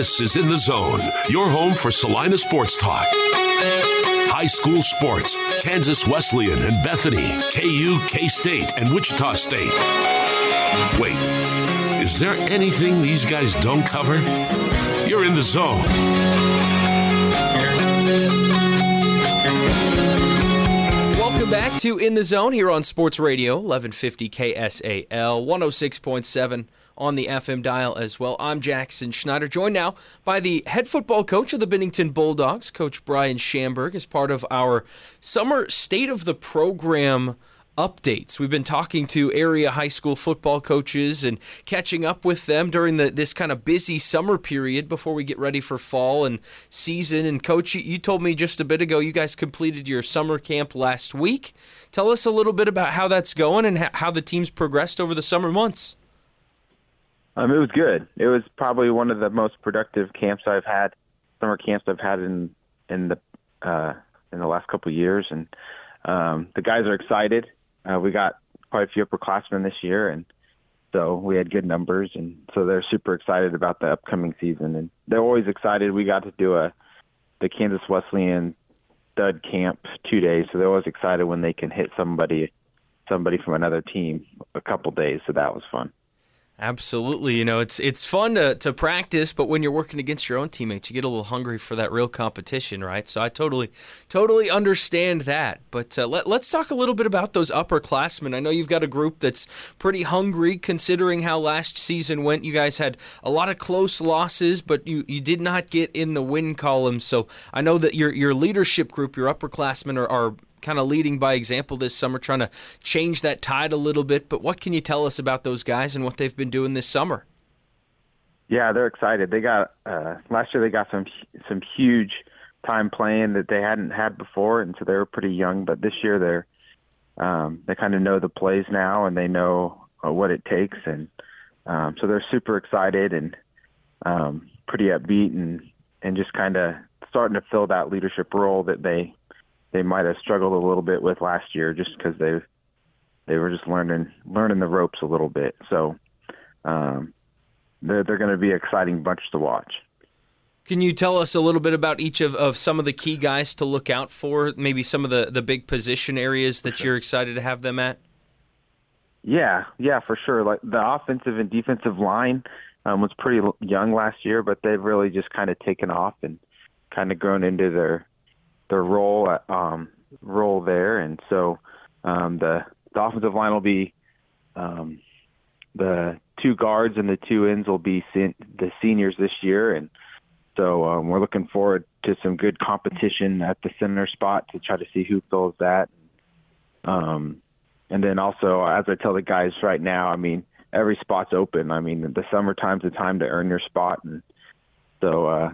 This is In the Zone, your home for Salina Sports Talk. High school sports, Kansas Wesleyan and Bethany, KU, K State, and Wichita State. Wait, is there anything these guys don't cover? You're in the zone. Welcome back to In the Zone here on Sports Radio, 1150 KSAL, 106.7 on the FM dial as well. I'm Jackson Schneider, joined now by the head football coach of the Bennington Bulldogs, Coach Bryan Shamburg, as part of our summer state of the program updates. We've been talking to area high school football coaches and catching up with them during the, this kind of busy summer period before we get ready for fall and season. And coach, you, you told me just a bit ago you guys completed your summer camp last week. Tell us a little bit about how that's going and how the team's progressed over the summer months. Um, it was good. It was probably one of the most productive camps I've had, summer camps I've had in in the uh, in the last couple of years, and um, the guys are excited. Uh, we got quite a few upperclassmen this year, and so we had good numbers, and so they're super excited about the upcoming season, and they're always excited. We got to do a the Kansas Wesleyan thud camp two days, so they're always excited when they can hit somebody somebody from another team a couple days. So that was fun. Absolutely. You know, it's it's fun to, to practice, but when you're working against your own teammates, you get a little hungry for that real competition, right? So I totally totally understand that. But uh, let, let's talk a little bit about those upperclassmen. I know you've got a group that's pretty hungry considering how last season went. You guys had a lot of close losses, but you, you did not get in the win column. So I know that your your leadership group, your upperclassmen are, are kind of leading by example this summer, trying to change that tide a little bit. But what can you tell us about those guys and what they've been doing this summer? Yeah, they're excited. They got uh, last year. They got some some huge time playing that they hadn't had before, and so they were pretty young. But this year, they're um, they kind of know the plays now, and they know uh, what it takes, and um, so they're super excited and um, pretty upbeat, and and just kind of starting to fill that leadership role that they they might have struggled a little bit with last year just because they they were just learning learning the ropes a little bit. So um, they're they're going to be an exciting bunch to watch. Can you tell us a little bit about each of, of some of the key guys to look out for? Maybe some of the, the big position areas that you're excited to have them at? Yeah, yeah, for sure. Like the offensive and defensive line um, was pretty young last year, but they've really just kind of taken off and kind of grown into their their role um, role there, and so um, the the offensive line will be um, the two guards and the two ends will be sen- the seniors this year, and so um, we're looking forward to some good competition at the center spot to try to see who fills that. Um, and then also, as I tell the guys right now, I mean every spot's open. I mean the summertime's the time to earn your spot, and so uh,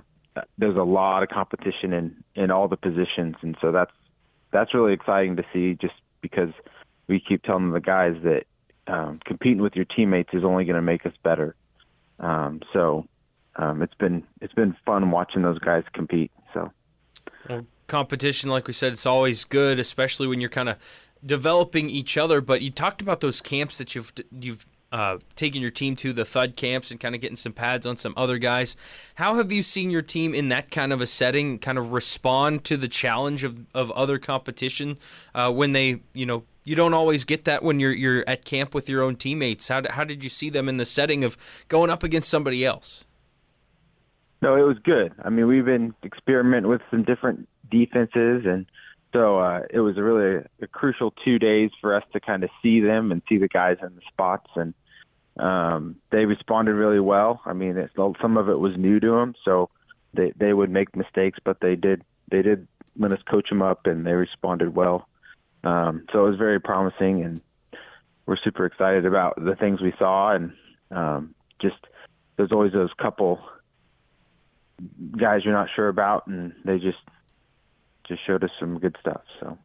there's a lot of competition in in all the positions, and so that's that's really exciting to see. Just because we keep telling the guys that um, competing with your teammates is only going to make us better. Um, so um, it's been it's been fun watching those guys compete. So well, competition, like we said, it's always good, especially when you're kind of developing each other. But you talked about those camps that you've you've uh, taking your team to the thud camps and kind of getting some pads on some other guys. How have you seen your team in that kind of a setting kind of respond to the challenge of, of other competition uh, when they, you know, you don't always get that when you're you're at camp with your own teammates. How, how did you see them in the setting of going up against somebody else? No, it was good. I mean, we've been experimenting with some different defenses and – so uh, it was a really a, a crucial two days for us to kind of see them and see the guys in the spots, and um, they responded really well. I mean, it's, some of it was new to them, so they they would make mistakes, but they did they did let us coach them up, and they responded well. Um, so it was very promising, and we're super excited about the things we saw, and um, just there's always those couple guys you're not sure about, and they just just showed us some good stuff. So.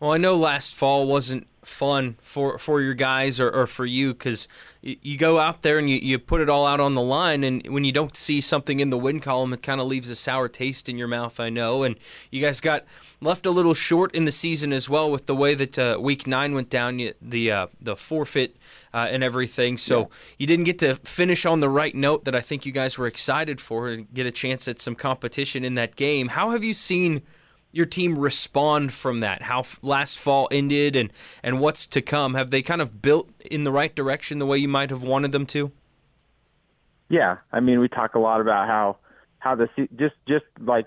Well, I know last fall wasn't fun for, for your guys or, or for you because you, you go out there and you, you put it all out on the line, and when you don't see something in the win column, it kind of leaves a sour taste in your mouth, I know. And you guys got left a little short in the season as well with the way that uh, week nine went down, the, uh, the forfeit uh, and everything. So yeah. you didn't get to finish on the right note that I think you guys were excited for and get a chance at some competition in that game. How have you seen – your team respond from that? How last fall ended and and what's to come? Have they kind of built in the right direction the way you might have wanted them to? Yeah, I mean, we talk a lot about how how the just just like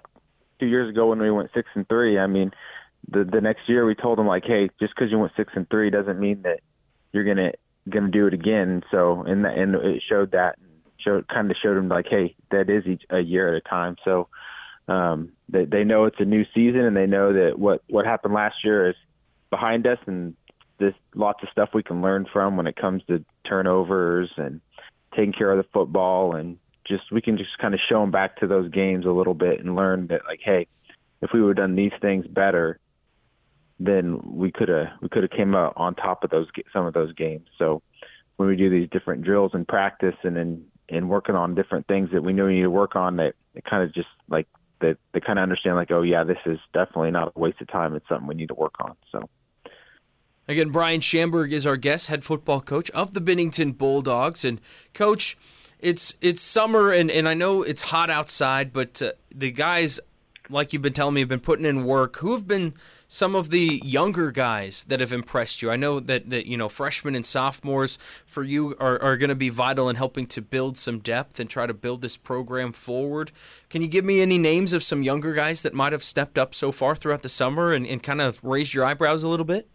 two years ago when we went six and three. I mean, the the next year we told them like, hey, just because you went six and three doesn't mean that you're gonna gonna do it again. So and and it showed that showed kind of showed them like, hey, that is each a year at a time. So um, they, they know it's a new season and they know that what, what happened last year is behind us and there's lots of stuff we can learn from when it comes to turnovers and taking care of the football and just we can just kind of show them back to those games a little bit and learn that like hey if we would have done these things better then we could have we could have came out on top of those some of those games. So when we do these different drills and practice and then and working on different things that we know we need to work on that it kind of just like they they kind of understand like, oh yeah, this is definitely not a waste of time. It's something we need to work on. So. Again, Bryan Shamburg is our guest, head football coach of the Bennington Bulldogs, and coach. It's it's summer and, and I know it's hot outside, but uh, the guys, like you've been telling me, have been putting in work. Who have been some of the younger guys that have impressed you? I know that, that you know freshmen and sophomores for you are, are going to be vital in helping to build some depth and try to build this program forward. Can you give me any names of some younger guys that might have stepped up so far throughout the summer and, and kind of raised your eyebrows a little bit?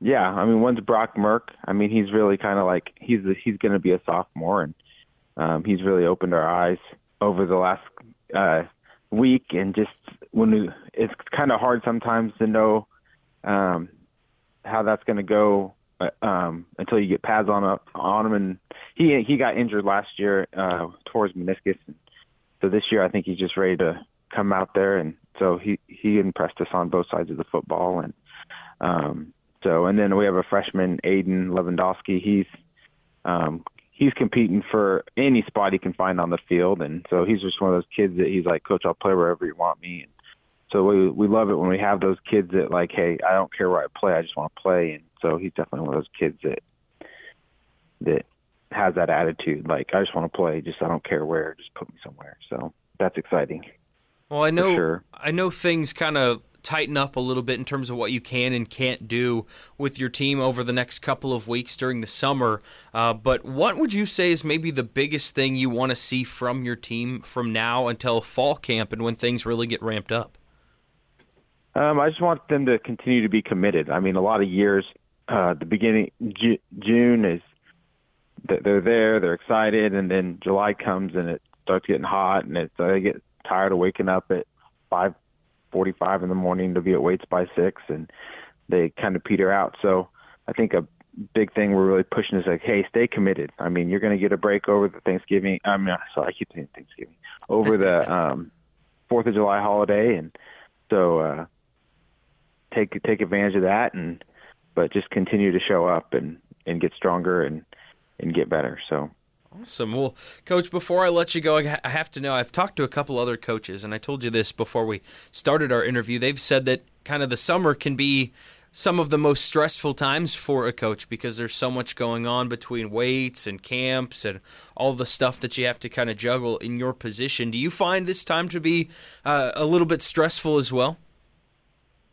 Yeah, I mean, one's Brock Merck. I mean, he's really kind of like he's he's going to be a sophomore, and um, he's really opened our eyes over the last uh, week and just when we, it's kind of hard sometimes to know um, how that's going to go uh, um, until you get pads on a, on him. And he he got injured last year uh, towards meniscus, so this year I think he's just ready to come out there. And so he he impressed us on both sides of the football. And um, so and then we have a freshman Aiden Lewandowski. He's um, he's competing for any spot he can find on the field, and so he's just one of those kids that he's like, Coach, I'll play wherever you want me. And so we we love it when we have those kids that like, hey, I don't care where I play, I just want to play. And so he's definitely one of those kids that that has that attitude, like I just want to play, just I don't care where, just put me somewhere. So that's exciting. Well, I know sure. I know things kind of tighten up a little bit in terms of what you can and can't do with your team over the next couple of weeks during the summer. Uh, but what would you say is maybe the biggest thing you want to see from your team from now until fall camp and when things really get ramped up? Um, I just want them to continue to be committed. I mean, a lot of years, uh, the beginning G- June is they're there, they're excited, and then July comes and it starts getting hot, and it's they get tired of waking up at five forty-five in the morning to be at weights by six, and they kind of peter out. So I think a big thing we're really pushing is like, hey, stay committed. I mean, you're going to get a break over the Thanksgiving. I'm mean, sorry, I keep saying Thanksgiving over the um, Fourth of July holiday, and so uh, take take advantage of that, and but just continue to show up and and get stronger and and get better. So Awesome. Well, Coach, before I let you go, I have to know I've talked to a couple other coaches, and I told you this before we started our interview. They've said that kind of the summer can be some of the most stressful times for a coach because there's so much going on between weights and camps and all the stuff that you have to kind of juggle in your position. Do you find this time to be uh, a little bit stressful as well?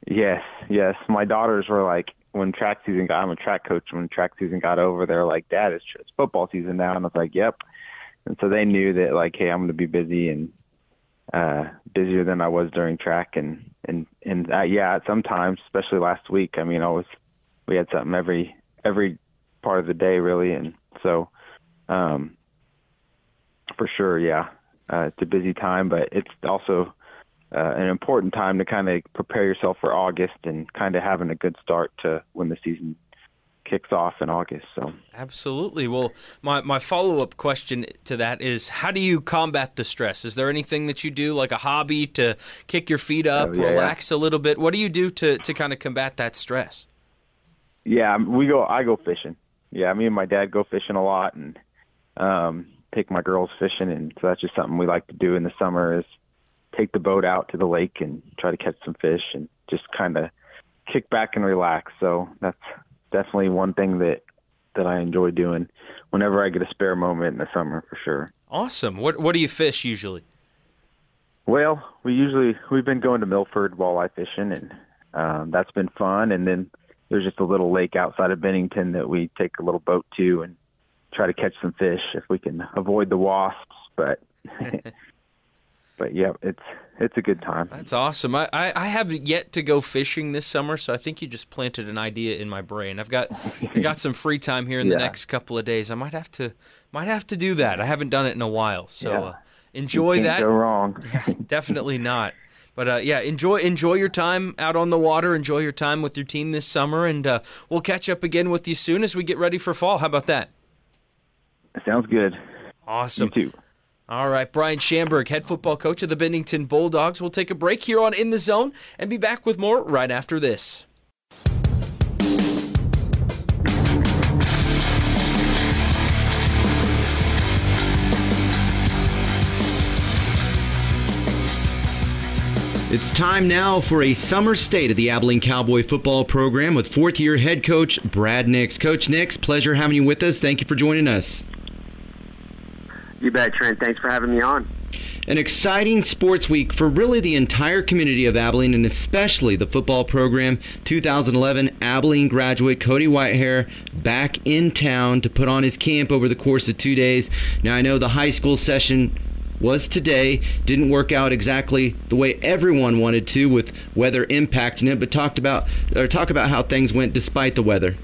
Yes, yes. My daughters were like, when track season got, I'm a track coach. When track season got over, they're like, "Dad, it's, it's football season now," and I was like, "Yep." And so they knew that, like, hey, I'm going to be busy and uh, busier than I was during track, and and and uh, yeah, sometimes, especially last week. I mean, I was we had something every every part of the day, really, and so um, for sure, yeah, uh, it's a busy time, but it's also uh, an important time to kind of prepare yourself for August and kind of having a good start to when the season kicks off in August. So absolutely. Well, my my follow up question to that is, how do you combat the stress? Is there anything that you do, like a hobby, to kick your feet up, oh, yeah, relax yeah. a little bit? What do you do to to kind of combat that stress? Yeah, we go. I go fishing. Yeah, me and my dad go fishing a lot, and um, take my girls fishing, and so that's just something we like to do in the summer. Is take the boat out to the lake and try to catch some fish, and just kind of kick back and relax. So that's definitely one thing that that I enjoy doing whenever I get a spare moment in the summer for sure. Awesome. What what do you fish usually? Well, we usually we've been going to Milford walleye fishing, and um, that's been fun. And then there's just a little lake outside of Bennington that we take a little boat to and try to catch some fish if we can avoid the wasps. But but yeah, it's it's a good time. That's awesome. I, I, I have yet to go fishing this summer, so I think you just planted an idea in my brain. I've got I got some free time here in yeah. the next couple of days. I might have to might have to do that. I haven't done it in a while, so yeah. uh, enjoy that. Go wrong. yeah, definitely not. But uh, yeah, enjoy enjoy your time out on the water. Enjoy your time with your team this summer, and uh, we'll catch up again with you soon as we get ready for fall. How about that? Sounds good. Awesome. You too. All right, Bryan Shamburg, head football coach of the Bennington Bulldogs. We'll take a break here on In the Zone and be back with more right after this. It's time now for a summer state of the Abilene Cowboy football program with fourth year head coach Brad Nicks. Coach Nicks, pleasure having you with us. Thank you for joining us. You bet, Trent. Thanks for having me on. An exciting sports week for really the entire community of Abilene and especially the football program. 2011 Abilene graduate Cody Whitehair back in town to put on his camp over the course of two days. Now, I know the high school session was today. Didn't work out exactly the way everyone wanted to with weather impacting it, but talked about or talk about how things went despite the weather.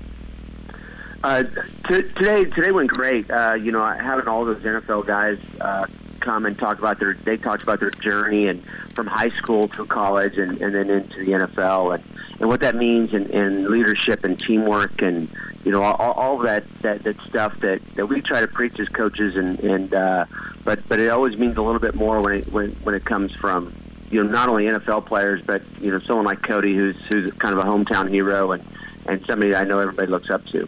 Uh, t- today, today went great. Uh, you know, having all those NFL guys uh, come and talk about their, they talked about their journey and from high school to college and, and then into the NFL and, and what that means in, in leadership and teamwork and you know all, all that, that that stuff that, that we try to preach as coaches and and uh, but but it always means a little bit more when it when when it comes from you know not only NFL players but you know someone like Cody who's who's kind of a hometown hero and and somebody I know everybody looks up to.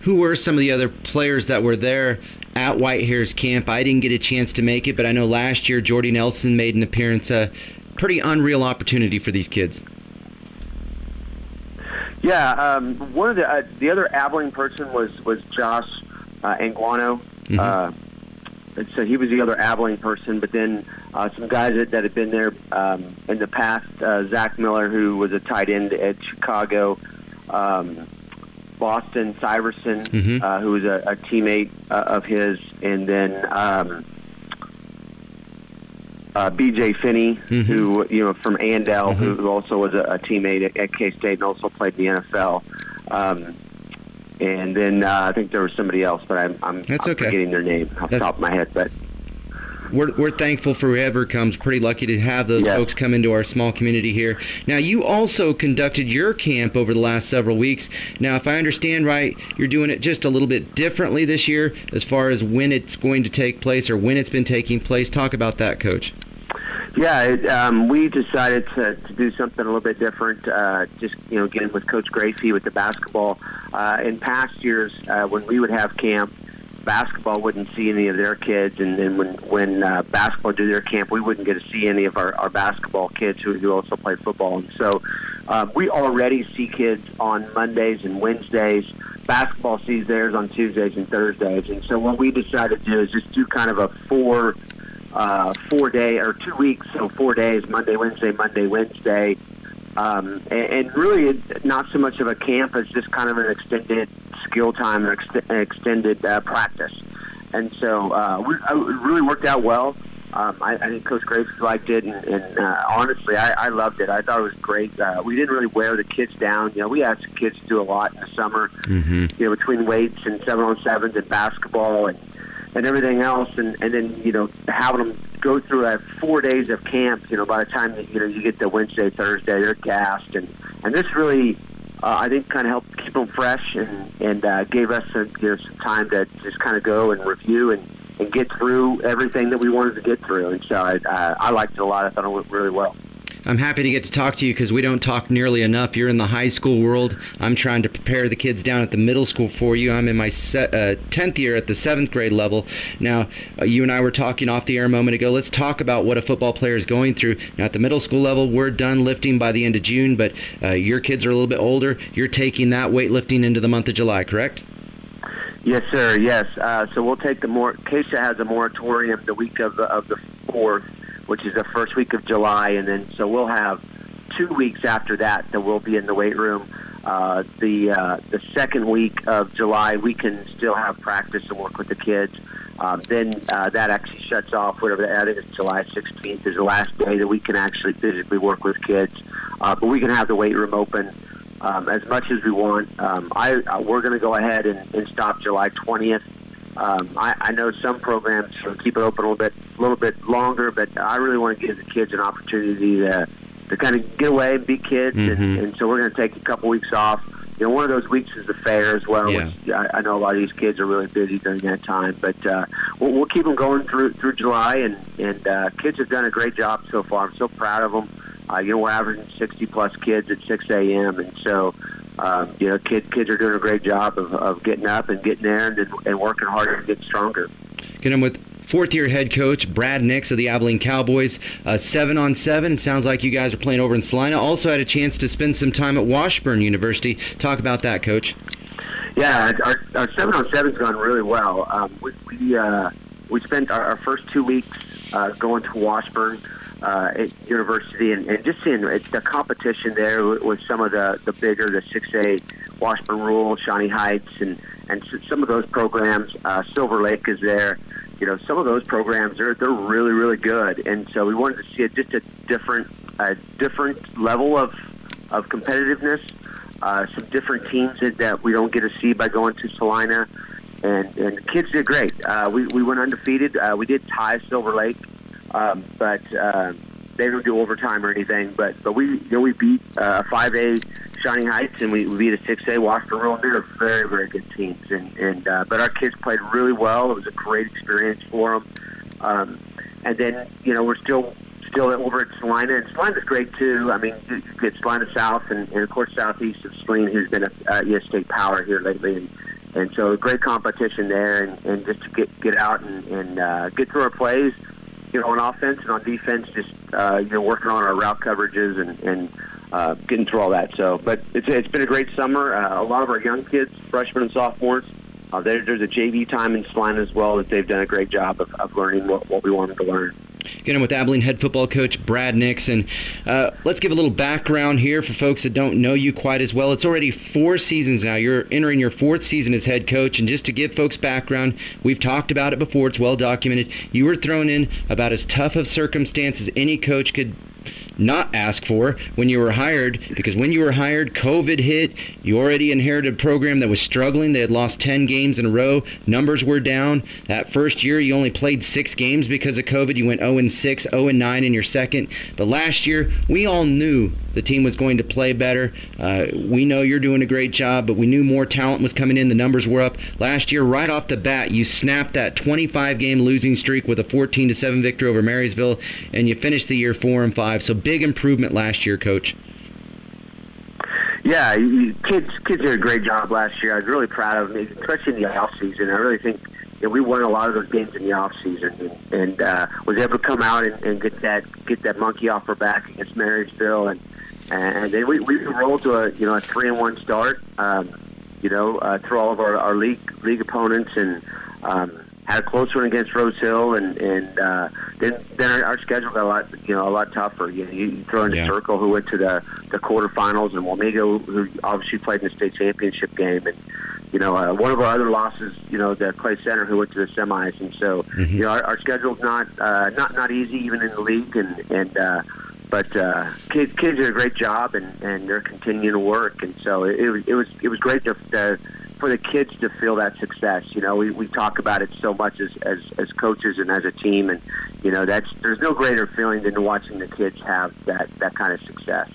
Who were some of the other players that were there at Whitehair's camp? I didn't get a chance to make it, but I know last year Jordy Nelson made an appearance. A pretty unreal opportunity for these kids. Yeah, um, one of the uh, the other Abilene person was was Josh uh, Anguano. Mm-hmm. Uh, so he was the other Abilene person, but then uh, some guys that, that had been there um, in the past, uh, Zach Miller, who was a tight end at Chicago, um, Boston Stiverson, mm-hmm. uh, who was a, a teammate uh, of his, and then um, uh, B.J. Finney, mm-hmm. who you know from Andale, mm-hmm. who also was a, a teammate at, at K State and also played the NFL. Um, and then uh, I think there was somebody else, but I'm, I'm, That's I'm okay. forgetting their name off That's, the top of my head. But we're, we're thankful for whoever comes. Pretty lucky to have those folks come into our small community here. Now, you also conducted your camp over the last several weeks. Now, if I understand right, you're doing it just a little bit differently this year as far as when it's going to take place or when it's been taking place. Talk about that, Coach. Yeah, it, um, we decided to, to do something a little bit different. Uh, just you know, getting with Coach Gracie with the basketball. Uh, in past years, uh, when we would have camp, basketball wouldn't see any of their kids, and then when when uh, basketball do their camp, we wouldn't get to see any of our, our basketball kids who, who also play football. And so um, we already see kids on Mondays and Wednesdays. Basketball sees theirs on Tuesdays and Thursdays. And so what we decided to do is just do kind of a four uh, four day or two weeks, so four days, Monday, Wednesday, Monday, Wednesday. Um, and, and really, not so much of a camp as just kind of an extended skill time or ex- extended uh, practice. And so uh, we, uh, it really worked out well. Um, I, I think Coach Graves liked it, and, and uh, honestly, I, I loved it. I thought it was great. Uh, we didn't really wear the kids down. You know, we asked the kids to do a lot in the summer. Mm-hmm. You know, between weights and seven on sevens and basketball and and everything else, and and then you know having them go through a four days of camp. You know, by the time that you know you get to Wednesday, Thursday, they're gassed, and and this really, uh, I think, kind of helped keep them fresh and and uh, gave us some, you know, some time to just kind of go and review and, and get through everything that we wanted to get through. And so I, uh, I liked it a lot. I thought it went really well. I'm happy to get to talk to you because we don't talk nearly enough. You're in the high school world. I'm trying to prepare the kids down at the middle school for you. I'm in my se- uh, 10th year at the seventh grade level. Now, uh, you and I were talking off the air a moment ago. Let's talk about what a football player is going through. Now, at the middle school level, we're done lifting by the end of June, but uh, your kids are a little bit older. You're taking that weightlifting into the month of July, correct? Yes, sir. Yes. Uh, so we'll take the more. KSHSAA has a moratorium the week of the of the fourth, which is the first week of July, and then so we'll have two weeks after that that we'll be in the weight room. Uh, the uh, the second week of July, we can still have practice and work with the kids. Um, then uh, that actually shuts off. Whatever I think it's July 16th is the last day that we can actually physically work with kids. Uh, but we can have the weight room open um, as much as we want. Um, I uh, we're going to go ahead and, and stop July 20th. Um, I, I know some programs keep it open a little bit, a little bit longer, but I really want to give the kids an opportunity to to kind of get away and be kids, Mhm. and, and so we're going to take a couple weeks off. You know, one of those weeks is the fair as well. Yeah. Which I, I know a lot of these kids are really busy during that time, but uh, we'll, we'll keep them going through through July, and and uh, kids have done a great job so far. I'm so proud of them. Uh, you know, we're averaging 60 plus kids at 6 a.m. and so um, you know, kids kids are doing a great job of, of getting up and getting there and, and working harder and getting stronger. Get him with fourth year head coach Brad Nicks of the Abilene Cowboys. Uh, seven on seven. Sounds like you guys are playing over in Salina. Also had a chance to spend some time at Washburn University. Talk about that, coach. Yeah, our, our seven on seven's gone really well. Um, we we, uh, we spent our, our first two weeks uh, going to Washburn uh, at University and, and just seeing the competition there with, some of the the bigger the six A Washburn Rural, Shawnee Heights, and and some of those programs. Uh, Silver Lake is there. You know, some of those programs are they're really really good, and so we wanted to see a, just a different a different level of of competitiveness uh, some different teams that, that we don't get to see by going to Salina. And, and the kids did great. Uh, we, we went undefeated. Uh, we did tie Silver Lake, um, but uh, they didn't do overtime or anything. But but we you know we beat uh, 5A Shawnee Heights and we, we beat a 6A Washburn Rural. They're very very good teams. And and uh, but our kids played really well. It was a great experience for them. Um, and then you know we're still still over at Salina, and Salina's great too. I mean, you get Salina South, and, and of course Southeast of Saline, who's been a uh, ES State power here lately, and and so great competition there, and, and just to get get out and, and uh, get through our plays, you know, on offense and on defense, just uh, you know working on our route coverages and and uh, getting through all that. So, but it's it's been a great summer. Uh, a lot of our young kids, freshmen and sophomores. Uh, there, there's a JV time in Salina as well that they've done a great job of, of learning what, what we want them to learn. Get him with Abilene head football coach Brad Nixon. Uh, let's give a little background here for folks that don't know you quite as well. It's already four seasons now. You're entering your fourth season as head coach. And just to give folks background, we've talked about it before, it's well documented. You were thrown in about as tough of circumstances any coach could not ask for when you were hired because when you were hired covid hit. You already inherited a program that was struggling. They had lost 10 games in a row. Numbers were down. That first year you only played six games because of covid. You went 0 and 6 0 and 9 in your second. But last year we all knew the team was going to play better. Uh, we know you're doing a great job but we knew more talent was coming in. The numbers were up. Last year right off the bat you snapped that 25 game losing streak with a 14 to 7 victory over marysville and you finished the year 4 and 5 so big improvement last year coach Yeah, you- kids kids did a great job last year. I was really proud of them, especially in the off season. I really think you know, we won a lot of those games in the off season, and, and uh, was able to come out and, and get that get that monkey off our back against Marysville, and and then we, we rolled to a you know a three and one start. Um, you know, uh, through all of our, our league league opponents, and um, had a close one against Rose Hill, and and uh, then then our, schedule got a lot you know a lot tougher. You, know, you throw in Yeah. Circle, who went to the the quarterfinals, and Wamego, who obviously played in the state championship game, and you know uh, one of our other losses, you know the Clay Center, who went to the semis, and so you know our, our schedule's not uh, not not easy even in the league, and and. Uh, but uh, kids, kids did a great job, and, and they're continuing to work. And so it, it was it was it was great to, to for the kids to feel that success. You know, we, we talk about it so much as, as as coaches and as a team, and you know that's there's no greater feeling than watching the kids have that that kind of success.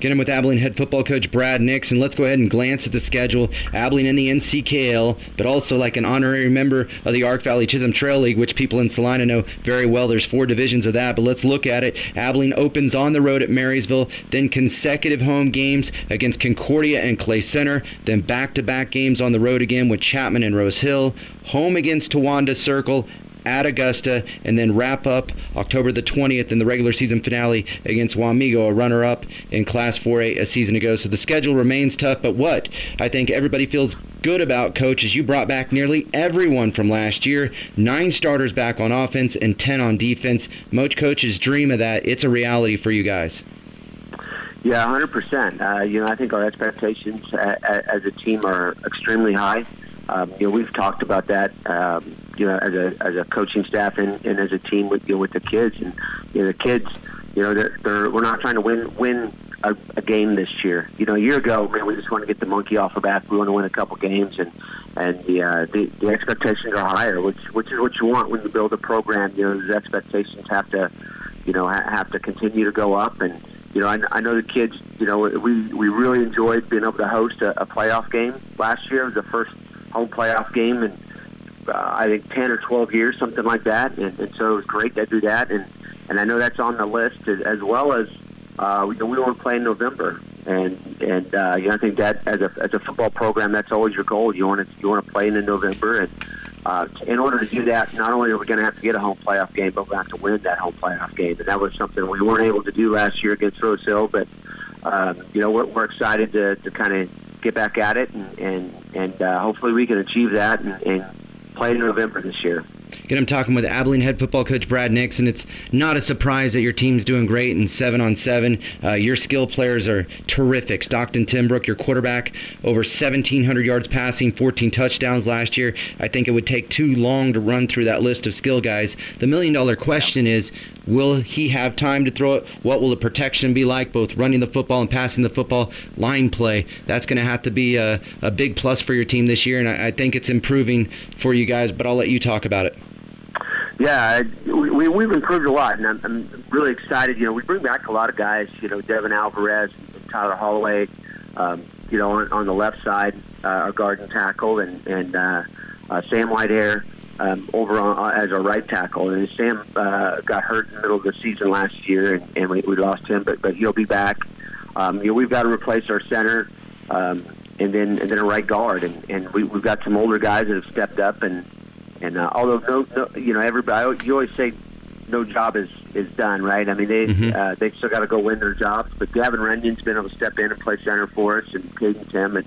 Get him with Abilene head football coach Brad Nicks, and let's go ahead and glance at the schedule. Abilene in the NCKL, but also like an honorary member of the Ark Valley Chisholm Trail League, which people in Salina know very well. There's four divisions of that, but let's look at it. Abilene opens on the road at Marysville, then consecutive home games against Concordia and Clay Center, then back-to-back games on the road again with Chapman and Rose Hill, home against Towanda Circle, at Augusta, and then wrap up October the 20th in the regular season finale against Wamego, a runner up in Class 4A a season ago. So the schedule remains tough, but what I think everybody feels good about, Coach, is you brought back nearly everyone from last year. Nine starters back on offense and 10 on defense. Most coaches dream of that. It's a reality for you guys. Yeah, 100%. Uh, you know, I think our expectations as a team are extremely high. Um, you know, we've talked about that. Um, you know, as a as a coaching staff and, and as a team with you know, with the kids and you know the kids, you know, they're, they're we're not trying to win win a, a game this year. You know, a year ago, man, we just want to get the monkey off our back. We want to win a couple games, and and the uh, the, the expectations are higher, which which is what you want when you build a program. You know, the expectations have to, you know, ha- have to continue to go up and you know, I, I know the kids. You know, we we really enjoyed being able to host a, a playoff game last year. It was the first home playoff game in uh, I think ten or twelve years, something like that. And, and so it was great to do that. And and I know that's on the list as, as well as uh, know, we want to play in November. And and uh, you know, I think that as a as a football program, that's always your goal. You want to you want to play in November. And uh, in order to do that, not only are we going to have to get a home playoff game, but we have to win that home playoff game. And that was something we weren't able to do last year against Rose Hill. But um, you know, we're, we're excited to, to kind of get back at it, and and, and uh, hopefully we can achieve that and, and play in November this year. Again, I'm talking with Abilene head football coach Brad Nicks, and it's not a surprise that your team's doing great in seven on seven. Uh, your skill players are terrific. Stockton Timbrook, your quarterback, over 1,700 yards passing, 14 touchdowns last year. I think it would take too long to run through that list of skill guys. The million dollar question is Will he have time to throw it? What will the protection be like, both running the football and passing the football? Line play. That's going to have to be a, a, big plus for your team this year, and I, I think it's improving for you guys, but I'll let you talk about it. Yeah, we, we've improved a lot, and I'm, I'm really excited. You know, we bring back a lot of guys. You know, Devin Alvarez, Tyler Holloway. Um, you know, on, on the left side, uh, our guard and tackle, and and uh, uh, Sam Whitehair um, over on, uh, as a right tackle. And Sam uh, got hurt in the middle of the season last year, and, and we, we lost him, but but he'll be back. Um, you know, we've got to replace our center, um, and then and then a right guard, and, and we, we've got some older guys that have stepped up, and and uh, although no, no, you know, everybody, you always say no job is is done, right? I mean, they mm-hmm. uh, they still got to go win their jobs. But Gavin Runyon's been able to step in and play center for us, and Caden Tim at,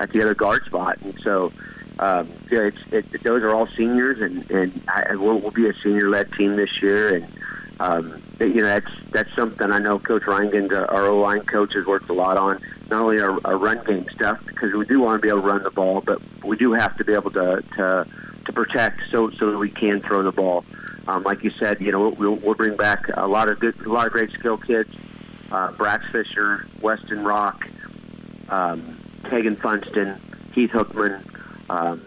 at the other guard spot, and so um, yeah, it's, it, those are all seniors, and and I, we'll, we'll be a senior-led team this year, and um, you know that's that's something I know Coach Reingens, our O line coach, has worked a lot on. Not only our, our run game stuff, because we do want to be able to run the ball, but we do have to be able to to, to protect so so that we can throw the ball. Um, like you said, you know we'll, we'll bring back a lot of good, a lot of great skill kids. Uh, Brax Fisher, Weston Rock, um, Tegan Funston, Heath Hookman, um,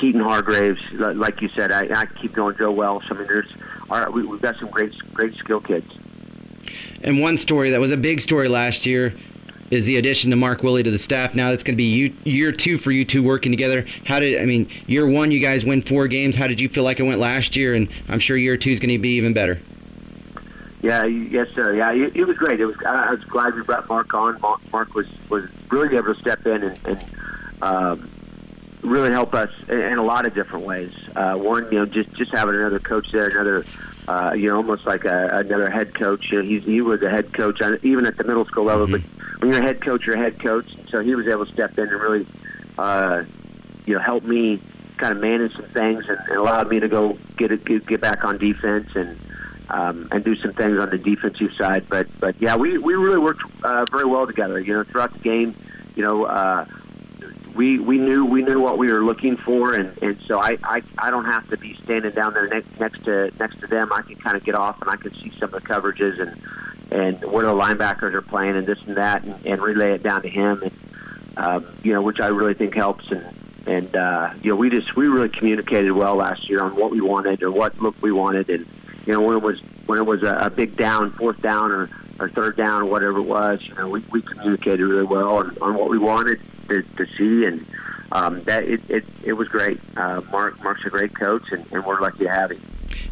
Keaton Hargraves, like you said, I, I keep going Joe Welsh. I mean, there's our, we, we've got some great great skill kids. And one story that was a big story last year is the addition to Mark Willie to the staff. Now it's going to be year two for you two working together. How did I mean year one? You guys win four games. How did you feel like it went last year? And I'm sure year two is going to be even better. Yeah, yes, sir. Yeah, it, it was great. It was. I was glad we brought Mark on. Mark was was really able to step in and, and um, really help us in, a lot of different ways. Uh, one, you know, just just having another coach there, another, uh, you know, almost like a, another head coach. You know, he's he was a head coach on, even at the middle school level. Mm-hmm. But when you're a head coach, you're a head coach. So he was able to step in and really, uh, you know, help me kind of manage some things and, and allowed me to go get get, get back on defense and. Um, and do some things on the defensive side, but but yeah, we we really worked uh, very well together. You know, throughout the game, you know, uh, we we knew we knew what we were looking for, and and so I I, I don't have to be standing down there next next to next to them. I can kind of get off and I can see some of the coverages and and where the linebackers are playing and this and that, and, and relay it down to him, and um, you know which I really think helps. And and uh, you know we just we really communicated well last year on what we wanted or what look we wanted, and you know when it was when it was a, a big down, fourth down or or third down or whatever it was, you know, we, we communicated really well on, on what we wanted to, to see, and um, that it, it it was great. Uh, Mark Mark's a great coach, and, and we're lucky to have him.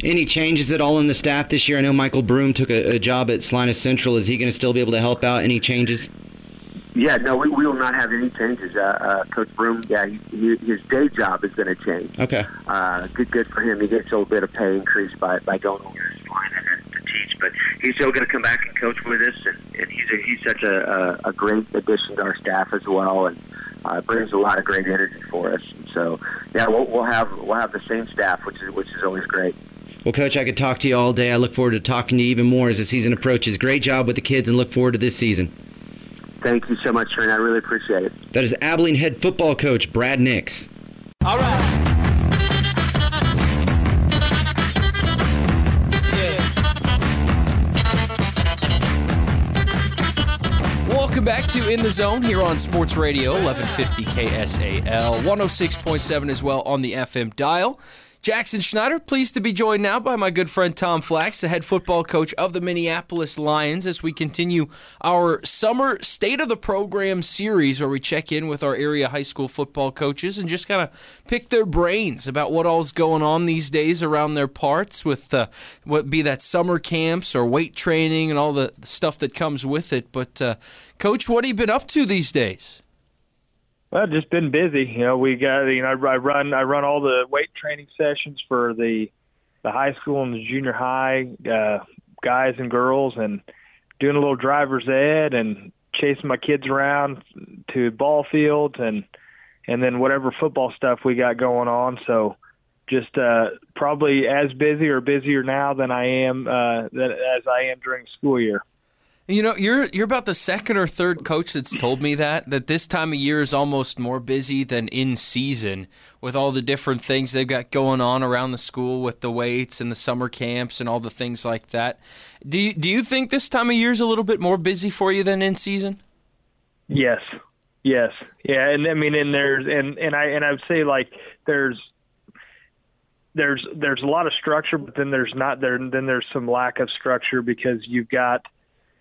Any changes at all in the staff this year? I know Michael Broom took a, a job at Salinas Central. Is he going to still be able to help out? Any changes? Yeah, no, we, we will not have any changes. Uh, uh, Coach Broom, yeah, he, he, his day job is going to change. Okay. Uh, good, good for him. He gets a little bit of pay increase by by going over to Salina to teach, but he's still going to come back and coach with us, and, and he's a, he's such a, a, a great addition to our staff as well, and uh, brings a lot of great energy for us. And so, yeah, we'll, we'll have we'll have the same staff, which is which is always great. Well, Coach, I could talk to you all day. I look forward to talking to you even more as the season approaches. Great job with the kids, and look forward to this season. Thank you so much, Trent. I really appreciate it. That is Abilene head football coach Brad Nicks. All right. Welcome back to In the Zone here on Sports Radio 1150 KSAL 106.7 as well on the FM dial. Jackson Schneider, pleased to be joined now by my good friend Tom Flax, the head football coach of the Minneapolis Lions, as we continue our summer state of the program series where we check in with our area high school football coaches and just kind of pick their brains about what all's going on these days around their parts with uh, what be that summer camps or weight training and all the stuff that comes with it. But, uh, coach, what have you been up to these days? Well, just been busy. You know, we got you know I run I run all the weight training sessions for the the high school and the junior high uh, guys and girls, and doing a little driver's ed and chasing my kids around to ball fields and and then whatever football stuff we got going on. So just uh, probably as busy or busier now than I am uh, that as I am during school year. You know, you're you're about the second or third coach that's told me that that this time of year is almost more busy than in season with all the different things they've got going on around the school with the weights and the summer camps and all the things like that. Do you, do you think this time of year is a little bit more busy for you than in season? Yes. Yes. Yeah, and I mean and there's and and I and I would say like there's there's there's a lot of structure but then there's not there then there's some lack of structure because you've got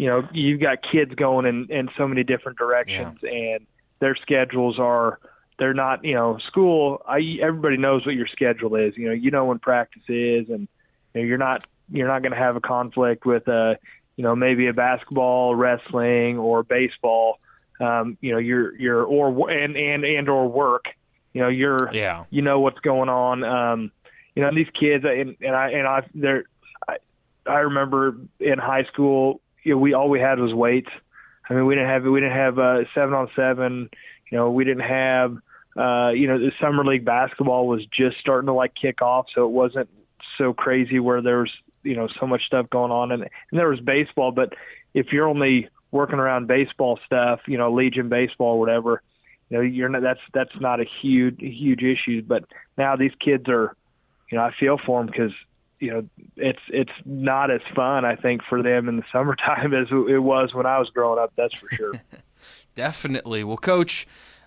you know you've got kids going in in so many different directions yeah. and their schedules are they're not you know school i everybody knows what your schedule is. You know you know when practice is and you know, you're not you're not going to have a conflict with a you know maybe a basketball wrestling or baseball. Um you know you're you're or and and and or work. You know you're yeah. you know what's going on. Um you know these kids and and i and i they're i i remember in high school you know, we all we had was weights. I mean, we didn't have we didn't have uh, seven on seven. You know, we didn't have uh, you know the summer league basketball was just starting to like kick off, so it wasn't so crazy where there was you know so much stuff going on, and, and there was baseball. But if you're only working around baseball stuff, you know, Legion baseball, whatever, you know, you're not, that's that's not a huge huge issue. But now these kids are, you know, I feel for them because you know it's it's not as fun I think for them in the summertime as it was when I was growing up. That's for sure. Definitely. Well, coach,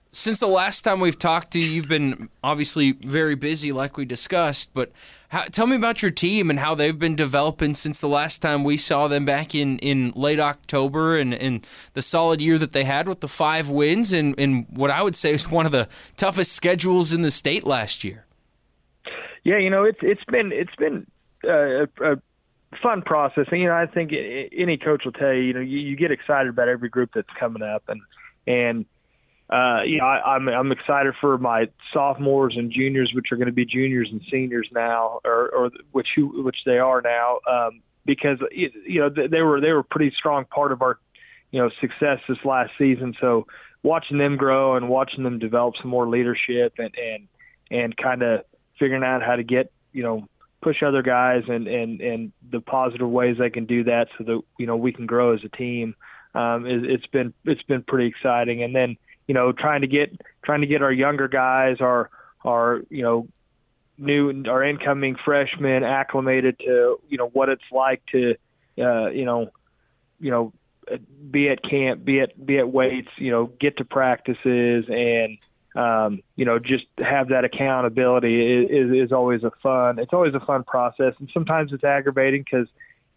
since the last time we've talked to you, you've been obviously very busy, like we discussed. But how, tell me about your team and how they've been developing since the last time we saw them back in, in late October and, and the solid year that they had with the five wins and, and what I would say is one of the toughest schedules in the state last year. Yeah, you know it's it's been it's been a, a fun process. And, you know, I think any coach will tell you, you know, you, you get excited about every group that's coming up, and and uh, you know, I, I'm I'm excited for my sophomores and juniors, which are going to be juniors and seniors now, or or which who which they are now, um, because you know they were they were a pretty strong part of our you know success this last season. So watching them grow and watching them develop some more leadership and and and kind of figuring out how to get you know push other guys and and and the positive ways they can do that so that you know we can grow as a team um it, it's been it's been pretty exciting. And then you know trying to get trying to get our younger guys our our you know new our incoming freshmen acclimated to you know what it's like to uh you know you know be at camp be at be at weights you know get to practices and um, you know, just have that accountability is, is, always a fun. It's always a fun process, and sometimes it's aggravating because,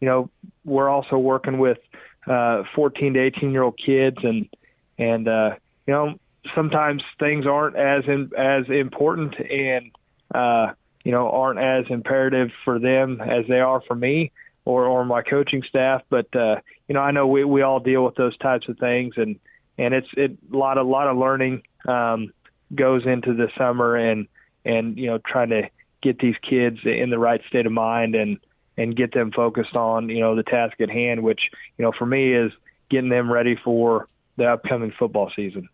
you know, we're also working with uh, 14 to 18 year old kids, and and uh, you know sometimes things aren't as in, as important and uh, you know aren't as imperative for them as they are for me or or my coaching staff. But uh, you know I know we we all deal with those types of things, and and it's it a lot a lot of learning um, goes into the summer and and you know trying to get these kids in the right state of mind and and get them focused on you know the task at hand, which you know for me is getting them ready for the upcoming football season.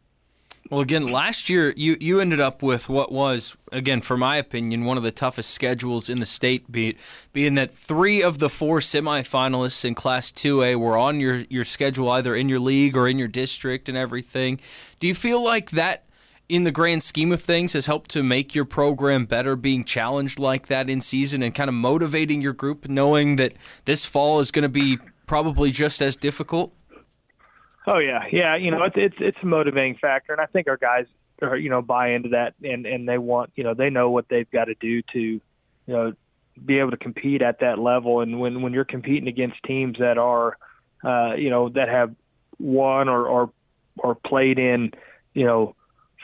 Well, again, last year you, you ended up with what was, again, for my opinion, one of the toughest schedules in the state, be, being that three of the four semifinalists in Class 2A were on your, your schedule, either in your league or in your district and everything. Do you feel like that, in the grand scheme of things, has helped to make your program better, being challenged like that in season and kind of motivating your group, knowing that this fall is going to be probably just as difficult? Oh yeah, yeah. You know, it's it's it's a motivating factor, and I think our guys, are, you know, buy into that, and and they want, you know, they know what they've got to do to, you know, be able to compete at that level. And when when you're competing against teams that are, uh, you know, that have won or or or played in, you know,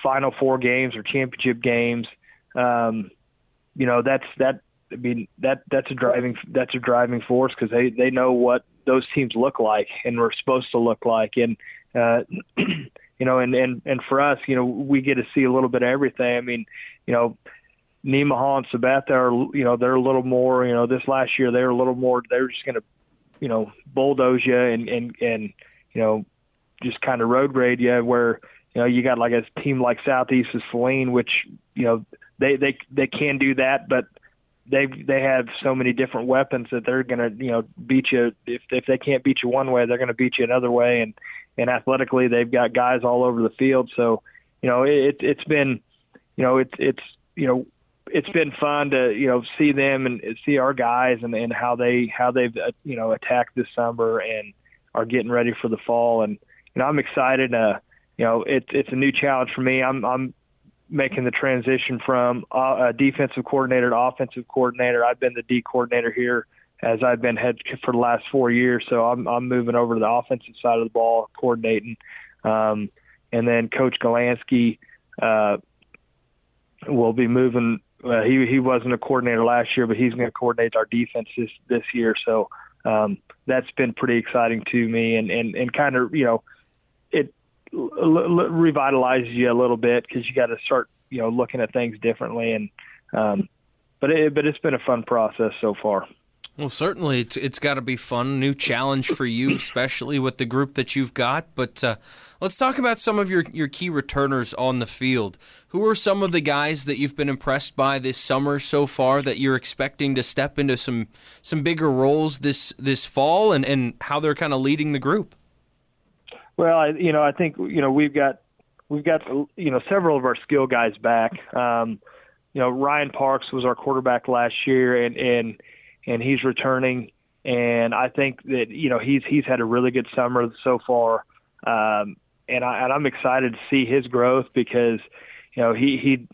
Final Four games or championship games, um, you know, that's that. I mean, that that's a driving that's a driving force because they they know what those teams look like and we're supposed to look like. And uh, you know, and and and for us, you know, we get to see a little bit of everything. I mean, you know. Nemaha and Sabetha are, you know, they're a little more, you know, this last year they were a little more, they were just going to, you know, bulldoze you and, and, and, you know, just kind of road grade you where, you know, you got like a team like Southeast of Saline, which, you know, they, they, they can do that, but they they have so many different weapons that they're going to you know beat you. If if they can't beat you one way they're going to beat you another way. And and athletically they've got guys all over the field. So you know it it's been you know it's it's you know it's been fun to you know see them and see our guys and and how they how they've uh, you know attacked this summer and are getting ready for the fall. And you know I'm excited uh you know it's it's a new challenge for me I'm I'm making the transition from uh, a defensive coordinator to offensive coordinator. I've been the D coordinator here as I've been head for the last four years. So I'm, I'm moving over to the offensive side of the ball, coordinating. Um, and then Coach Golansky uh, will be moving. Uh, he he wasn't a coordinator last year, but he's going to coordinate our defense this this year. So um, that's been pretty exciting to me, and and and kind of you know it revitalizes you a little bit because you got to start you know looking at things differently and um, but it, but it's been a fun process so far. Well, certainly it's it's got to be fun, new challenge for you, especially with the group that you've got. But uh, let's talk about some of your, your key returners on the field. Who are some of the guys that you've been impressed by this summer so far that you're expecting to step into some some bigger roles this this fall, and, and how they're kind of leading the group? Well, I, you know, I think you know we've got we've got you know several of our skill guys back. Um, you know, Ryan Parks was our quarterback last year, and and and he's returning. And I think that you know he's he's had a really good summer so far, um, and I and I'm excited to see his growth because you know he he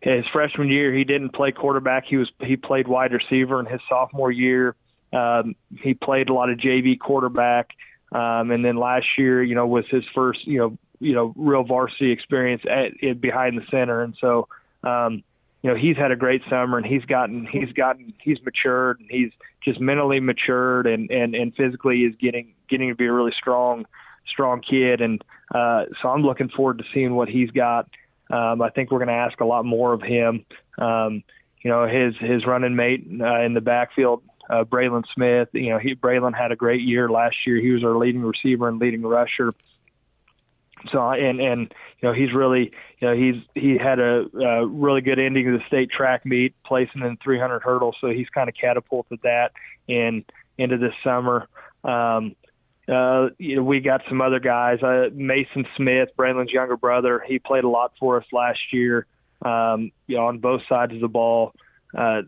his freshman year he didn't play quarterback he was he played wide receiver in his sophomore year um, he played a lot of JV quarterback um, and then last year, you know, was his first, you know, you know, real varsity experience at, at behind the center. And so, um, you know, he's had a great summer and he's gotten, he's gotten, he's matured and he's just mentally matured and, and, and physically is getting, getting to be a really strong, strong kid. And, uh, so I'm looking forward to seeing what he's got. Um, I think we're going to ask a lot more of him. Um, you know, his, his running mate uh, in the backfield, uh, Braylon Smith. You know, he Braylon had a great year last year. He was our leading receiver and leading rusher. So and and you know he's really you know he's he had a, a really good ending of the state track meet, placing in 300 hurdles. So he's kind of catapulted that in into this summer. Um, uh, you know, we got some other guys. Uh, Mason Smith, Braylon's younger brother, he played a lot for us last year. Um, you know, on both sides of the ball. Uh,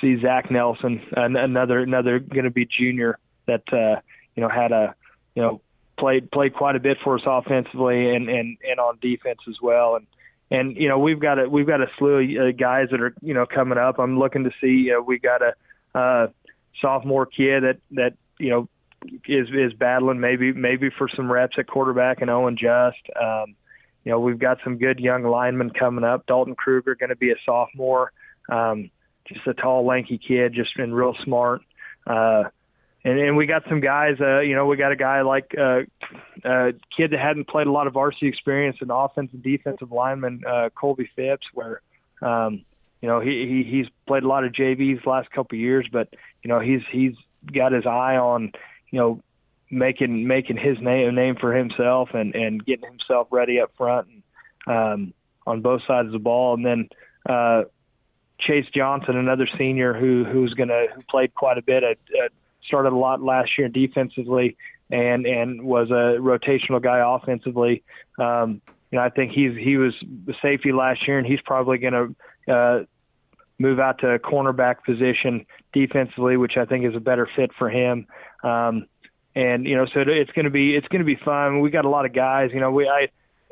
see Zach Nelson, another another going to be junior that uh, you know had a you know played played quite a bit for us offensively and and and on defense as well. And and you know we've got a we've got a slew of guys that are you know coming up. I'm looking to see uh, we got a uh, sophomore kid that that you know is is battling maybe maybe for some reps at quarterback and Owen Just. Um, you know, we've got some good young linemen coming up. Dalton Kruger going to be a sophomore. Um, just a tall, lanky kid, just been real smart. Uh, and, and we got some guys. Uh, you know, we got a guy like uh, a kid that hadn't played a lot of varsity experience in offense and defensive lineman, uh, Colby Phipps, where um, you know he, he he's played a lot of JVs last couple of years, but you know he's he's got his eye on you know making making his name name for himself and and getting himself ready up front and, um, on both sides of the ball, and then. Uh, Chase Johnson, another senior who who's gonna who played quite a bit at, started a lot last year defensively and and was a rotational guy offensively. Um, you know, I think he's he was the safety last year, and he's probably going to uh, move out to a cornerback position defensively, which I think is a better fit for him. Um, and you know, so it's going to be it's to be fun. We got a lot of guys. You know, we I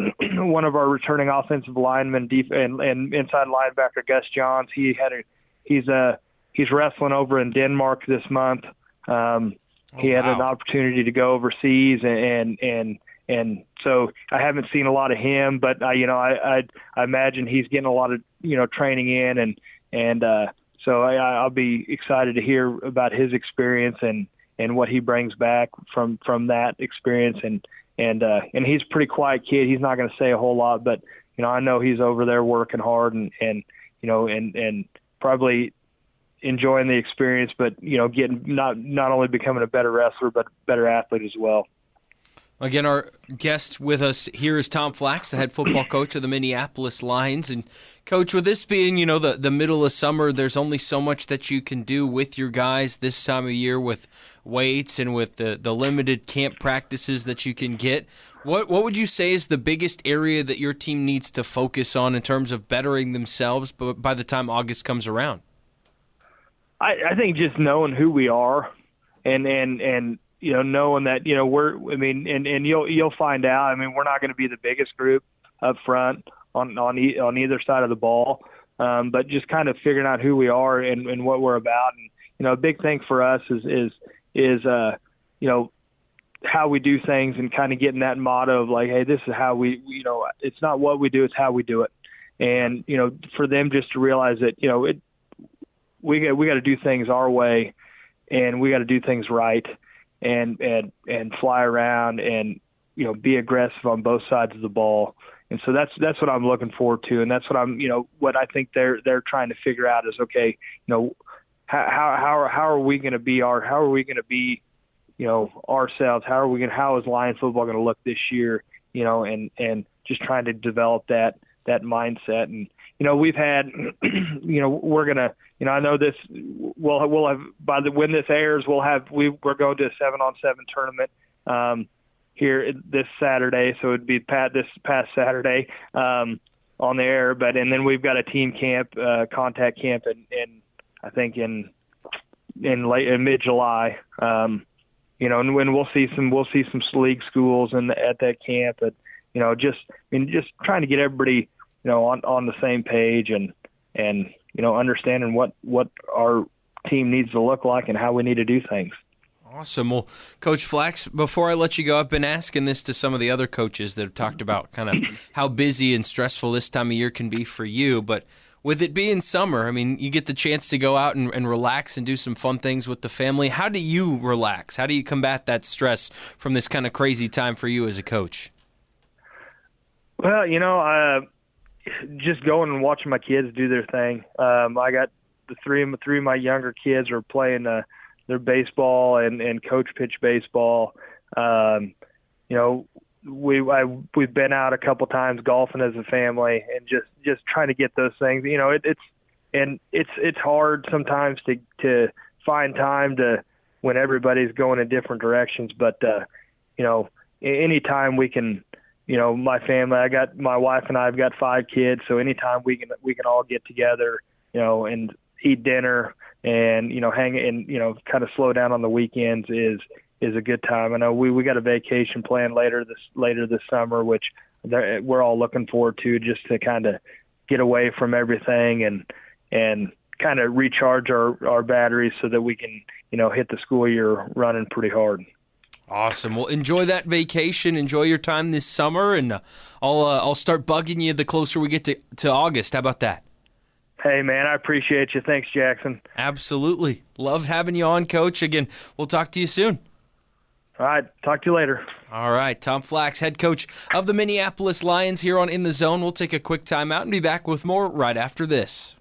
one of our returning offensive linemen, deep and, and inside linebacker Gus Johns. He had a he's a he's wrestling over in Denmark this month. Um, oh, he had wow. an opportunity to go overseas, and and and and so I haven't seen a lot of him, but I, you know, I, I I imagine he's getting a lot of you know training in, and and uh, so I, I'll be excited to hear about his experience and and what he brings back from from that experience, and and uh, and he's a pretty quiet kid. He's not going to say a whole lot, but you know, I know he's over there working hard, and and you know, and and probably enjoying the experience, but you know, getting not not only becoming a better wrestler, but better athlete as well. Again, our guest with us here is Tom Flax, the head football coach of the Minneapolis Lions. And coach, with this being, you know, the, the middle of summer, there's only so much that you can do with your guys this time of year with weights and with the, the limited camp practices that you can get. What what would you say is the biggest area that your team needs to focus on in terms of bettering themselves by the time August comes around? I, I think just knowing who we are, and and and you know knowing that you know we're I mean and and you'll you'll find out. I mean we're not going to be the biggest group up front on on e- on either side of the ball, um, but just kind of figuring out who we are and, and what we're about. And you know a big thing for us is is is uh you know how we do things and kind of getting that motto of like hey this is how we you know it's not what we do it's how we do it and you know for them just to realize that you know it we got we got to do things our way, and we got to do things right, and and and fly around and you know be aggressive on both sides of the ball. And so that's that's what I'm looking forward to, and that's what I'm you know what I think they're they're trying to figure out is okay, you know how how how are, how are we going to be our how are we going to be you know ourselves? How are we going how is Lion football going to look this year? You know and and just trying to develop that that mindset. And you know we've had you know we're gonna you know I know this we'll we'll have by the when this airs we'll have we we're going to a seven on seven tournament um, here this Saturday. So it'd be pat this past Saturday um, on the air. But and then we've got a team camp uh, contact camp in, in I think in in late in mid July um, you know and when we'll see some we'll see some league schools and at that camp. But you know just I mean just trying to get everybody you know on on the same page and and you know understanding what what our team needs to look like and how we need to do things. Awesome. Well, Coach Flax, before I let you go, I've been asking this to some of the other coaches that have talked about kind of how busy and stressful this time of year can be for you. But with it being summer, I mean, you get the chance to go out and, and relax and do some fun things with the family. How do you relax? How do you combat that stress from this kind of crazy time for you as a coach? Well, you know, uh, just going and watching my kids do their thing. Um, I got the three of three of my younger kids are playing uh, their baseball and and coach pitch baseball. Um, you know, we I, we've been out a couple times golfing as a family and just just trying to get those things. You know, it, it's and it's it's hard sometimes to to find time to when everybody's going in different directions. But uh, you know, anytime we can you know, my family, I got my wife and I've got five kids, so anytime we can we can all get together, you know, and eat dinner and you know hang and you know kind of slow down on the weekends is is a good time. I know we we got a vacation plan later this later this summer, which we're all looking forward to, just to kind of get away from everything and and kind of recharge our our batteries so that we can you know hit the school year running pretty hard. Awesome. Well, enjoy that vacation. Enjoy your time this summer, and uh, I'll uh, I'll start bugging you the closer we get to, to August. How about that? Hey, man, I appreciate you. Thanks, Jackson. Absolutely. Love having you on, Coach. Again, we'll talk to you soon. All right. Talk to you later. All right. Tom Flax, head coach of the Minneapolis Lions here on In the Zone. We'll take a quick timeout and be back with more right after this.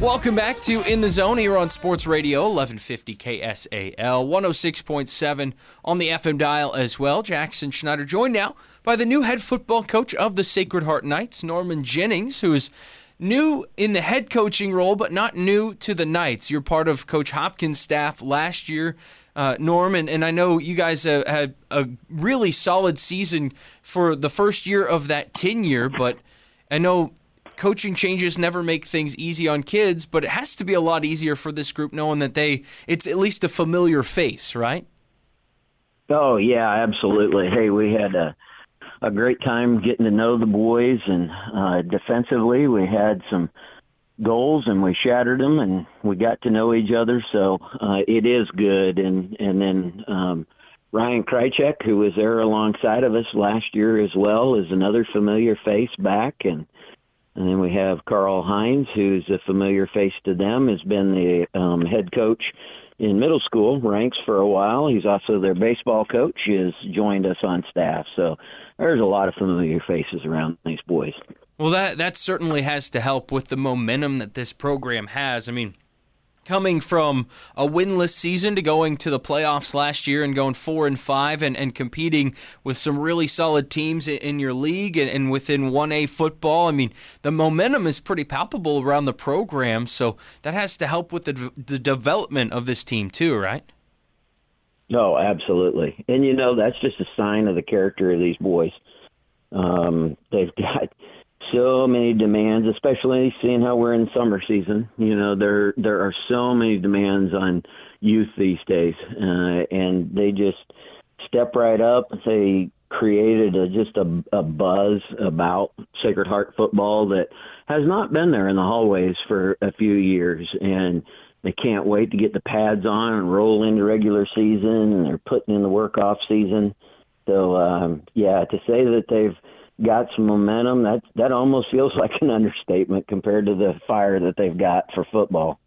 Welcome back to In the Zone here on Sports Radio 1150 KSAL 106.7 on the FM dial as well. Jackson Schneider joined now by the new head football coach of the Sacred Heart Knights, Norman Jennings, who is new in the head coaching role, but not new to the Knights. You're part of Coach Hopkins' staff last year, uh, Norman, and I know you guys uh, had a really solid season for the first year of that tenure, but I know coaching changes never make things easy on kids, but it has to be a lot easier for this group knowing that they it's at least a familiar face, right? Oh yeah, absolutely. Hey, we had a a great time getting to know the boys, and uh, defensively we had some goals and we shattered them, and we got to know each other. So uh, it is good, and and then. Um, Ryan Krychek, who was there alongside of us last year as well, is another familiar face back, and and then we have Carl Hines, who's a familiar face to them, has been the um, head coach in middle school ranks for a while. He's also their baseball coach. Has joined us on staff. So there's a lot of familiar faces around these boys. Well, that that certainly has to help with the momentum that this program has. I mean, coming from a winless season to going to the playoffs last year and going four and five and, and competing with some really solid teams in your league and, and within 1A football. I mean, the momentum is pretty palpable around the program, so that has to help with the, the development of this team too, right? No, absolutely. And you know, that's just a sign of the character of these boys. Um, they've got so many demands, especially seeing how we're in summer season. You know, there there are so many demands on youth these days, uh, and they just step right up. They created a, just a, a buzz about Sacred Heart football that has not been there in the hallways for a few years, and they can't wait to get the pads on and roll into regular season, and they're putting in the work off season. So um, yeah, to say that they've got some momentum. That that almost feels like an understatement compared to the fire that they've got for football.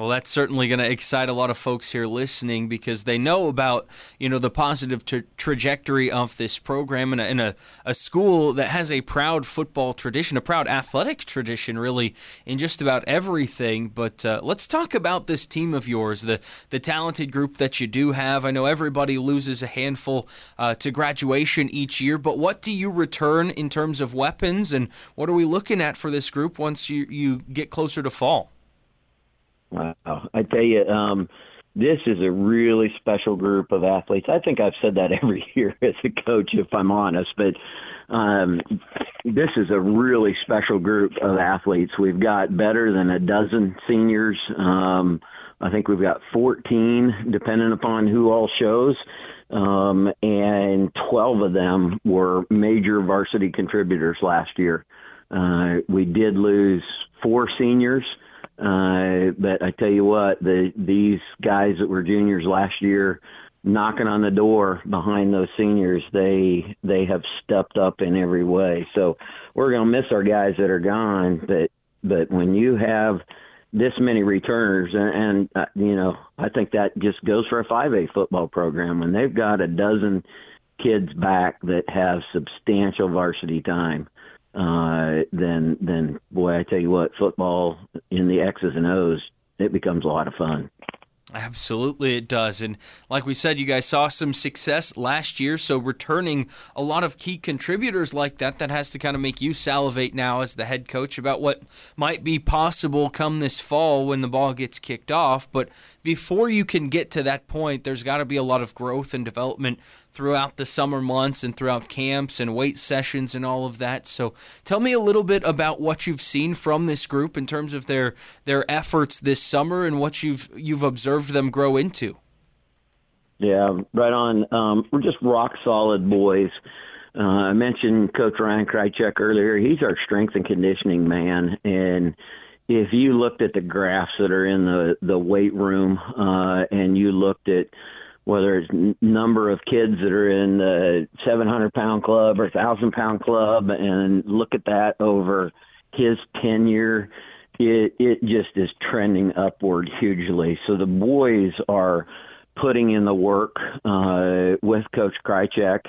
Well, that's certainly going to excite a lot of folks here listening because they know about you know the positive tra- trajectory of this program in, a, in a, a school that has a proud football tradition, a proud athletic tradition, really in just about everything. But uh, let's talk about this team of yours, the the talented group that you do have. I know everybody loses a handful uh, to graduation each year, but what do you return in terms of weapons, and what are we looking at for this group once you you get closer to fall? Wow. I tell you, um, this is a really special group of athletes. I think I've said that every year as a coach, if I'm honest, but um, this is a really special group of athletes. We've got better than a dozen seniors. Um, I think we've got 14, depending upon who all shows. Um, and 12 of them were major varsity contributors last year. Uh, we did lose four seniors. Uh, but I tell you what, the these guys that were juniors last year, knocking on the door behind those seniors, they they have stepped up in every way. So we're going to miss our guys that are gone, but but when you have this many returners, and, and uh, you know, I think that just goes for a 5A football program when they've got a dozen kids back that have substantial varsity time uh, then then boy, I tell you what, football in the X's and O's, it becomes a lot of fun. Absolutely, it does. And like we said, you guys saw some success last year. So returning a lot of key contributors like that, that has to kind of make you salivate now as the head coach about what might be possible come this fall when the ball gets kicked off. But before you can get to that point, there's got to be a lot of growth and development throughout the summer months and throughout camps and weight sessions and all of that. So tell me a little bit about what you've seen from this group in terms of their their efforts this summer and what you've you've observed them grow into. Yeah, right on. Um, we're just rock solid boys. Uh, I mentioned Coach Ryan Krychek earlier. He's our strength and conditioning man, and if you looked at the graphs that are in the the weight room, uh, and you looked at whether it's n- number of kids that are in the 700 pound club or 1,000 pound club, and look at that over his tenure, it it just is trending upward hugely. So the boys are putting in the work uh, with Coach Krychek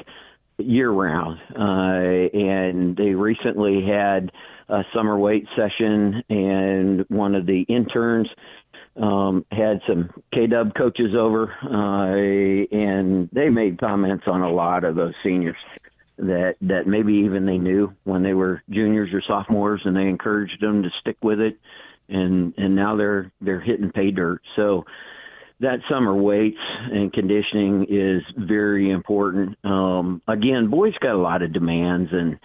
year round, uh, and they recently had a summer weight session, and one of the interns um, had some K Dub coaches over, uh, and they made comments on a lot of those seniors that that maybe even they knew when they were juniors or sophomores, and they encouraged them to stick with it, and and now they're they're hitting pay dirt. So that summer weights and conditioning is very important. Um, again, boys got a lot of demands and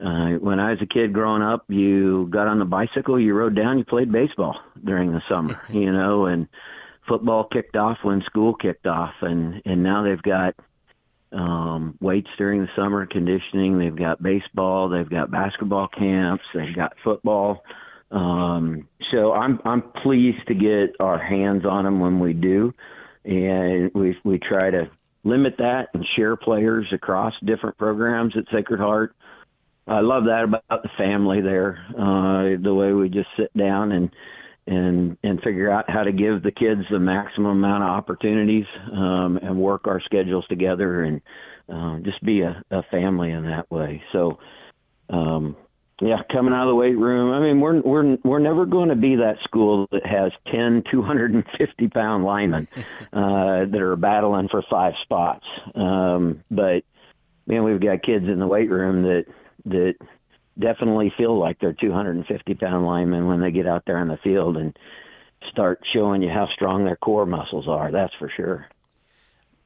uh, when I was a kid growing up, you got on the bicycle, you rode down, you played baseball during the summer, you know, and football kicked off when school kicked off, and and now they've got um, weights during the summer, conditioning. They've got baseball, they've got basketball camps, they've got football. Um, so I'm I'm pleased to get our hands on them when we do, and we we try to limit that and share players across different programs at Sacred Heart I love that about the family there. Uh, the way we just sit down and and and figure out how to give the kids the maximum amount of opportunities um, and work our schedules together and uh, just be a, a family in that way. So, um, yeah, coming out of the weight room. I mean, we're we're we're never going to be that school that has 10 250 pound linemen uh, that are battling for five spots. Um, but man, we've got kids in the weight room that that definitely feel like they're 250 pound linemen when they get out there on the field and start showing you how strong their core muscles are. That's for sure.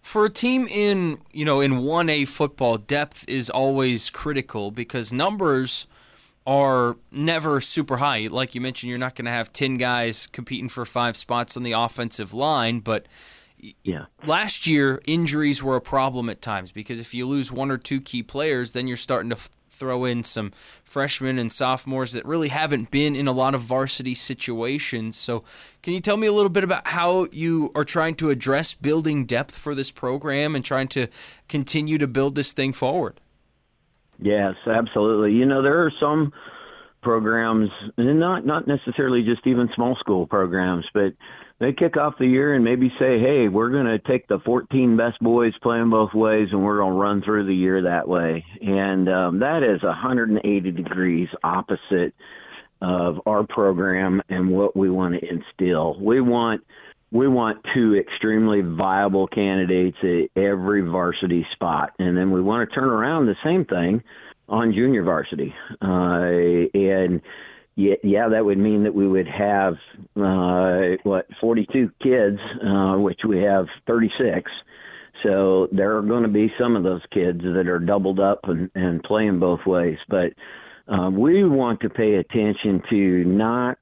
For a team in you know in 1A football, depth is always critical because numbers are never super high. Like you mentioned, you're not going to have 10 guys competing for five spots on the offensive line, but yeah. Last year, injuries were a problem at times because if you lose one or two key players, then you're starting to f- throw in some freshmen and sophomores that really haven't been in a lot of varsity situations. So, can you tell me a little bit about how you are trying to address building depth for this program and trying to continue to build this thing forward? Yes, absolutely. You know, there are some programs, and not not necessarily just even small school programs, but they kick off the year and maybe say, hey, we're going to take the 14 best boys playing both ways and we're going to run through the year that way. And um, that is 180 degrees opposite of our program and what we want to instill. We want we want two extremely viable candidates at every varsity spot, and then we want to turn around the same thing on junior varsity. Uh, and yeah, yeah, that would mean that we would have uh, what 42 kids, uh, which we have 36. So there are going to be some of those kids that are doubled up and, and playing both ways. But um, we want to pay attention to not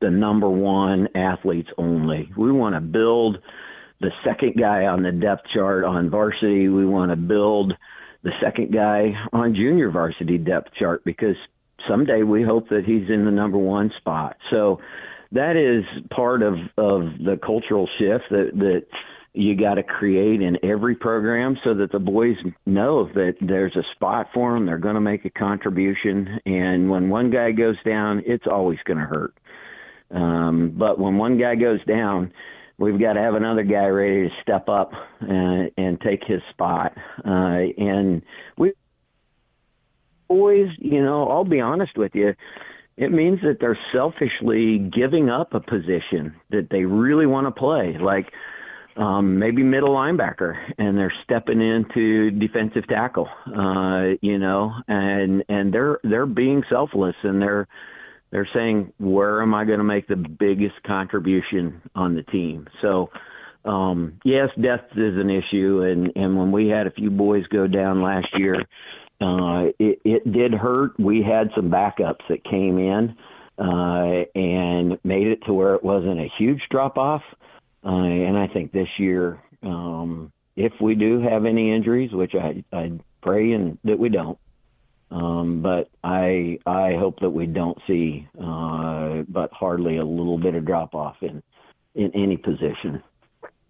the number one athletes only. We want to build the second guy on the depth chart on varsity. We want to build the second guy on junior varsity depth chart because someday we hope that he's in the number one spot. So that is part of, of the cultural shift that, that you got to create in every program so that the boys know that there's a spot for them. They're going to make a contribution. And when one guy goes down, it's always going to hurt. Um, but when one guy goes down, we've got to have another guy ready to step up and, and take his spot. Uh, and we boys, you know, I'll be honest with you, it means that they're selfishly giving up a position that they really want to play, like um, maybe middle linebacker, and they're stepping into defensive tackle, uh, you know, and and they're they're being selfless and they're they're saying where am I going to make the biggest contribution on the team? So. Um, yes, depth is an issue, and, and when we had a few boys go down last year, uh, it, it did hurt. We had some backups that came in uh, and made it to where it wasn't a huge drop off. Uh, and I think this year, um, if we do have any injuries, which I I pray and that we don't, um, but I I hope that we don't see, uh, but hardly a little bit of drop off in in any position,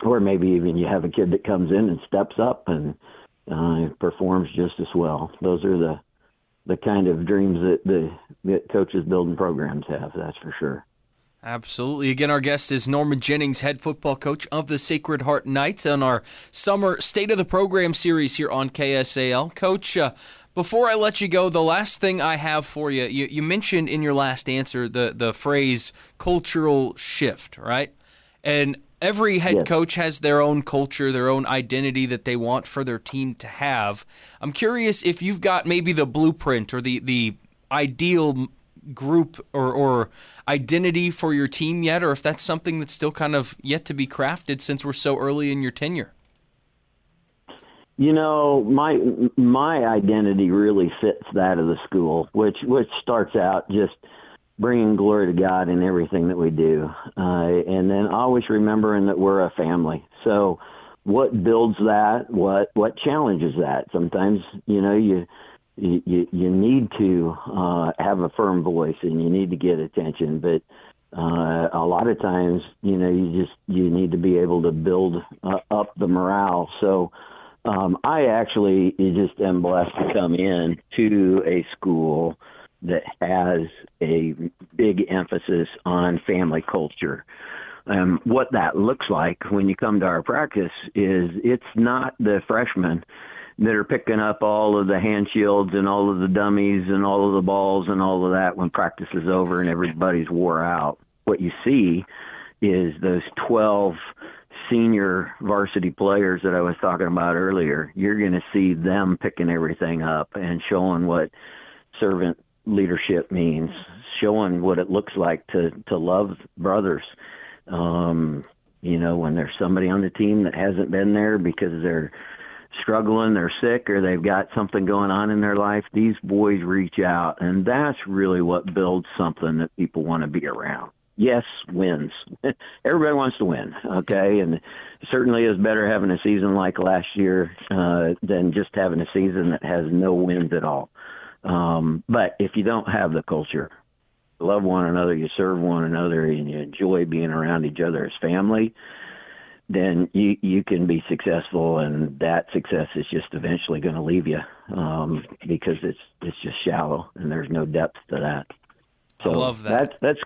or maybe even you have a kid that comes in and steps up and uh, performs just as well. Those are the the kind of dreams that the that coaches building programs have. That's for sure. Absolutely. Again, our guest is Norman Jennings, head football coach of the Sacred Heart Knights, on our summer State of the Program series here on KSAL. Coach, uh, before I let you go, the last thing I have for you, you, you mentioned in your last answer the, the phrase cultural shift, right? And every head yes. coach has their own culture, their own identity that they want for their team to have. I'm curious if you've got maybe the blueprint or the, the ideal group or, or identity for your team yet, or if that's something that's still kind of yet to be crafted since we're so early in your tenure? You know, my my identity really fits that of the school, which which starts out just bringing glory to God in everything that we do, uh, and then always remembering that we're a family. So, what builds that? What what challenges that? Sometimes you know you you you need to uh, have a firm voice and you need to get attention, but uh, a lot of times, you know, you just you need to be able to build uh, up the morale. So um, I actually just am blessed to come in to a school that has a big emphasis on family culture. Um, what that looks like when you come to our practice is it's not the freshmen that are picking up all of the hand shields and all of the dummies and all of the balls and all of that when practice is over and everybody's wore out. What you see is those 12 senior varsity players that I was talking about earlier. You're going to see them picking everything up and showing what servant leadership means, showing what it looks like to to love brothers. Um, you know, when there's somebody on the team that hasn't been there because they're struggling, they're sick, or they've got something going on in their life, these boys reach out, and that's really what builds something that people want to be around. Yes, wins. Everybody wants to win, okay, and certainly is better having a season like last year uh, than just having a season that has no wins at all. Um, but if you don't have the culture, love one another, you serve one another, and you enjoy being around each other as family, then you you can be successful, and that success is just eventually going to leave you um, because it's it's just shallow and there's no depth to that. So I love that. That's that's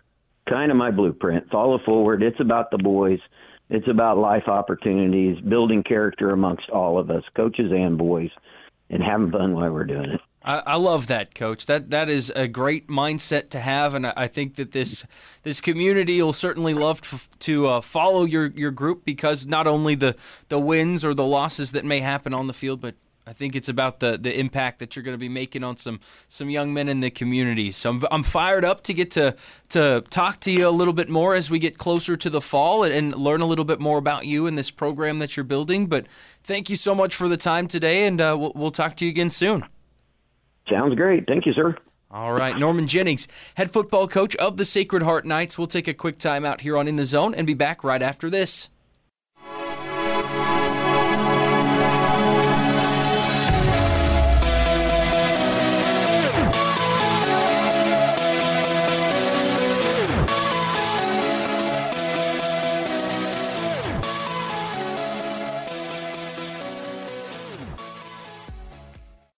kind of my blueprint. Follow forward. It's about the boys. It's about life opportunities, building character amongst all of us, coaches and boys, and having fun while we're doing it. I, I, love that, Coach. That that is a great mindset to have, and I think that this this community will certainly love to, to uh, follow your, your group because not only the the wins or the losses that may happen on the field, but I think it's about the the impact that you're going to be making on some some young men in the community. So I'm, I'm fired up to get to to talk to you a little bit more as we get closer to the fall and, and learn a little bit more about you and this program that you're building. But thank you so much for the time today, and uh, we'll, we'll talk to you again soon. Sounds great. Thank you, sir. All right, Norman Jennings, head football coach of the Sacred Heart Knights. We'll take a quick time out here on In the Zone and be back right after this.